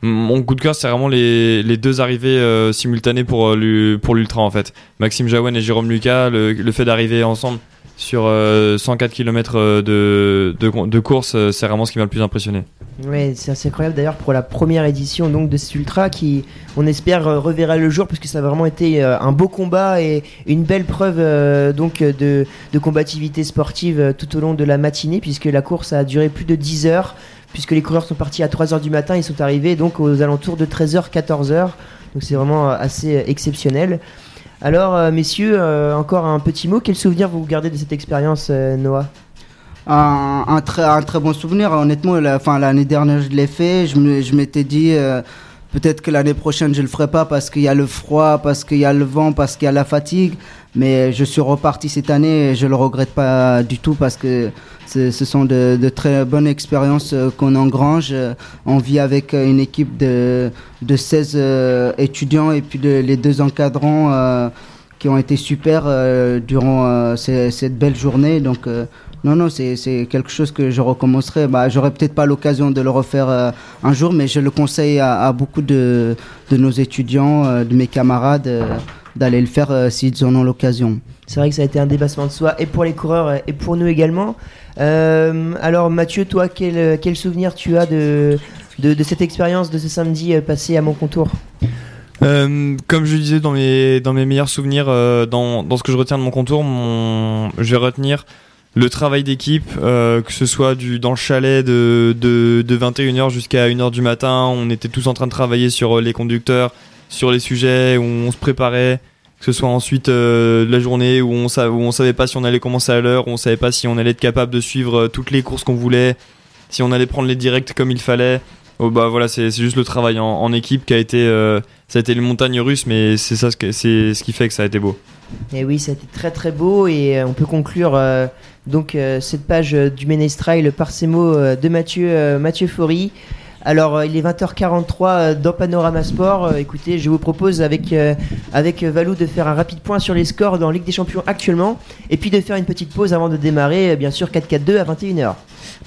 mon coup de cœur, c'est vraiment les, deux arrivées simultanées pour, l'u- pour l'Ultra, en fait. Maxime Jaouen et Jérôme Lucas, le fait d'arriver ensemble sur euh, 104 km de, de, de course, euh, c'est vraiment ce qui m'a le plus impressionné. Ouais, c'est assez incroyable d'ailleurs pour la première édition donc de cet ultra qui, on espère, euh, reverra le jour parce que ça a vraiment été euh, un beau combat et une belle preuve euh, donc euh, de, de combativité sportive euh, tout au long de la matinée puisque la course a duré plus de 10 heures puisque les coureurs sont partis à 3h du matin, ils sont arrivés donc aux alentours de 13h, 14h. Donc c'est vraiment euh, assez euh, exceptionnel. Alors euh, messieurs, euh, encore un petit mot, quel souvenir vous gardez de cette expérience euh, Noah? Un, très, bon souvenir. Honnêtement, l'année dernière, je l'ai fait. Je, m'étais dit, peut-être que l'année prochaine, je le ferai pas parce qu'il y a le froid, parce qu'il y a le vent, parce qu'il y a la fatigue. Mais je suis reparti cette année et je le regrette pas du tout parce que ce, sont de, de très bonnes expériences euh, qu'on engrange. Euh, On vit avec euh, une équipe de, de 16 euh, étudiants et puis de, les deux encadrants qui ont été super durant cette belle journée. Donc, non, non, c'est quelque chose que je recommencerai. Bah, J'aurais peut-être pas l'occasion de le refaire un jour, mais je le conseille à, à beaucoup de, de nos étudiants, euh, de mes camarades, d'aller le faire euh, s'ils en ont l'occasion. C'est vrai que ça a été un dépassement de soi et pour les coureurs euh, et pour nous également. Euh, alors Mathieu, toi, quel, quel souvenir tu as de, de, de cette expérience de ce samedi euh, passé à mon contour Euh, comme je le disais dans mes, dans mes meilleurs souvenirs, euh, dans, dans ce que je retiens de mon contour, mon, je vais retenir le travail d'équipe, euh, que ce soit du, dans le chalet de, de, de 21h jusqu'à 1h du matin, on était tous en train de travailler sur euh, les conducteurs, sur les sujets, où on se préparait, que ce soit ensuite euh, la journée où on, sa- où on savait pas si on allait commencer à l'heure, on savait pas si on allait être capable de suivre euh, toutes les courses qu'on voulait, si on allait prendre les directs comme il fallait. Oh bah voilà, c'est juste le travail en, équipe qui a été, euh, ça a été les montagnes russes, mais c'est ça, c'est ce qui fait que ça a été beau. Et oui, ça a été très très beau et euh, on peut conclure donc cette page du Ménestrail par ces mots de Mathieu, Mathieu. Alors euh, il est 20h43 euh, dans Panorama Sport. Euh, écoutez, je vous propose avec, avec Valou de faire un rapide point sur les scores dans Ligue des Champions actuellement et puis de faire une petite pause avant de démarrer, bien sûr 4-4-2 à 21h.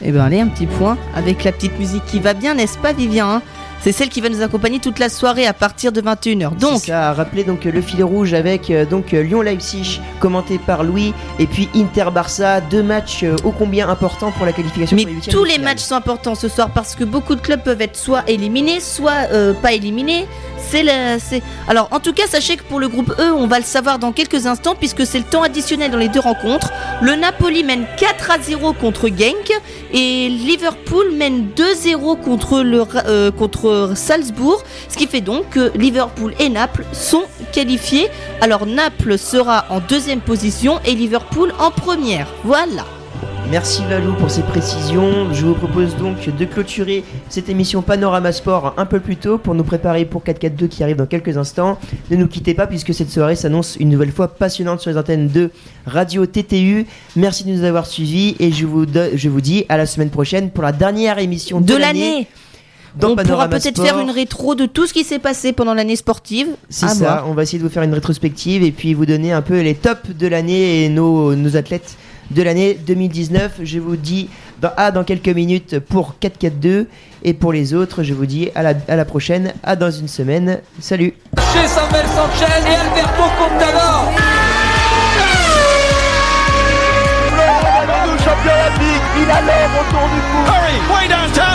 Eh ben allez, un petit point avec la petite musique qui va bien, n'est-ce pas Vivien hein? C'est celle qui va nous accompagner toute la soirée à partir de 21h. Donc, ça a rappelé donc le fil rouge avec euh, donc euh, Lyon Leipzig commenté par Louis et puis Inter Barça, deux matchs euh, ô combien importants pour la qualification. Mais pour les huitièmes tous les matchs sont importants ce soir parce que beaucoup de clubs peuvent être soit éliminés, soit euh, pas éliminés. C'est la- Alors, en tout cas, sachez que pour le groupe E, on va le savoir dans quelques instants puisque c'est le temps additionnel dans les deux rencontres. Le Napoli mène 4 à 0 contre Genk et Liverpool mène 2-0 contre, le, Ra- euh, contre Salzbourg. Ce qui fait donc que Liverpool et Naples sont qualifiés. Alors, Naples sera en deuxième position et Liverpool en première. Voilà. Merci Valou pour ces précisions. Je vous propose donc de clôturer cette émission Panorama Sport un peu plus tôt pour nous préparer pour 4-4-2 qui arrive dans quelques instants. Ne nous quittez pas puisque cette soirée s'annonce une nouvelle fois passionnante sur les antennes de Radio TTU. Merci de nous avoir suivis et je vous, do- je vous dis à la semaine prochaine pour la dernière émission de, de l'année. dans on pourra Panorama peut-être Sport. faire une rétro de tout ce qui s'est passé pendant l'année sportive. C'est À ça, voir. on va essayer de vous faire une rétrospective et puis vous donner un peu les tops de l'année et nos, nos athlètes de l'année 2019. Je vous dis à ah, dans quelques minutes pour 4-4-2 et pour les autres, je vous dis à la, prochaine, à dans une semaine. Salut Chez Samuel Sanchez et Alberto Contador il a l'air autour du cou. Hurry, way downtown.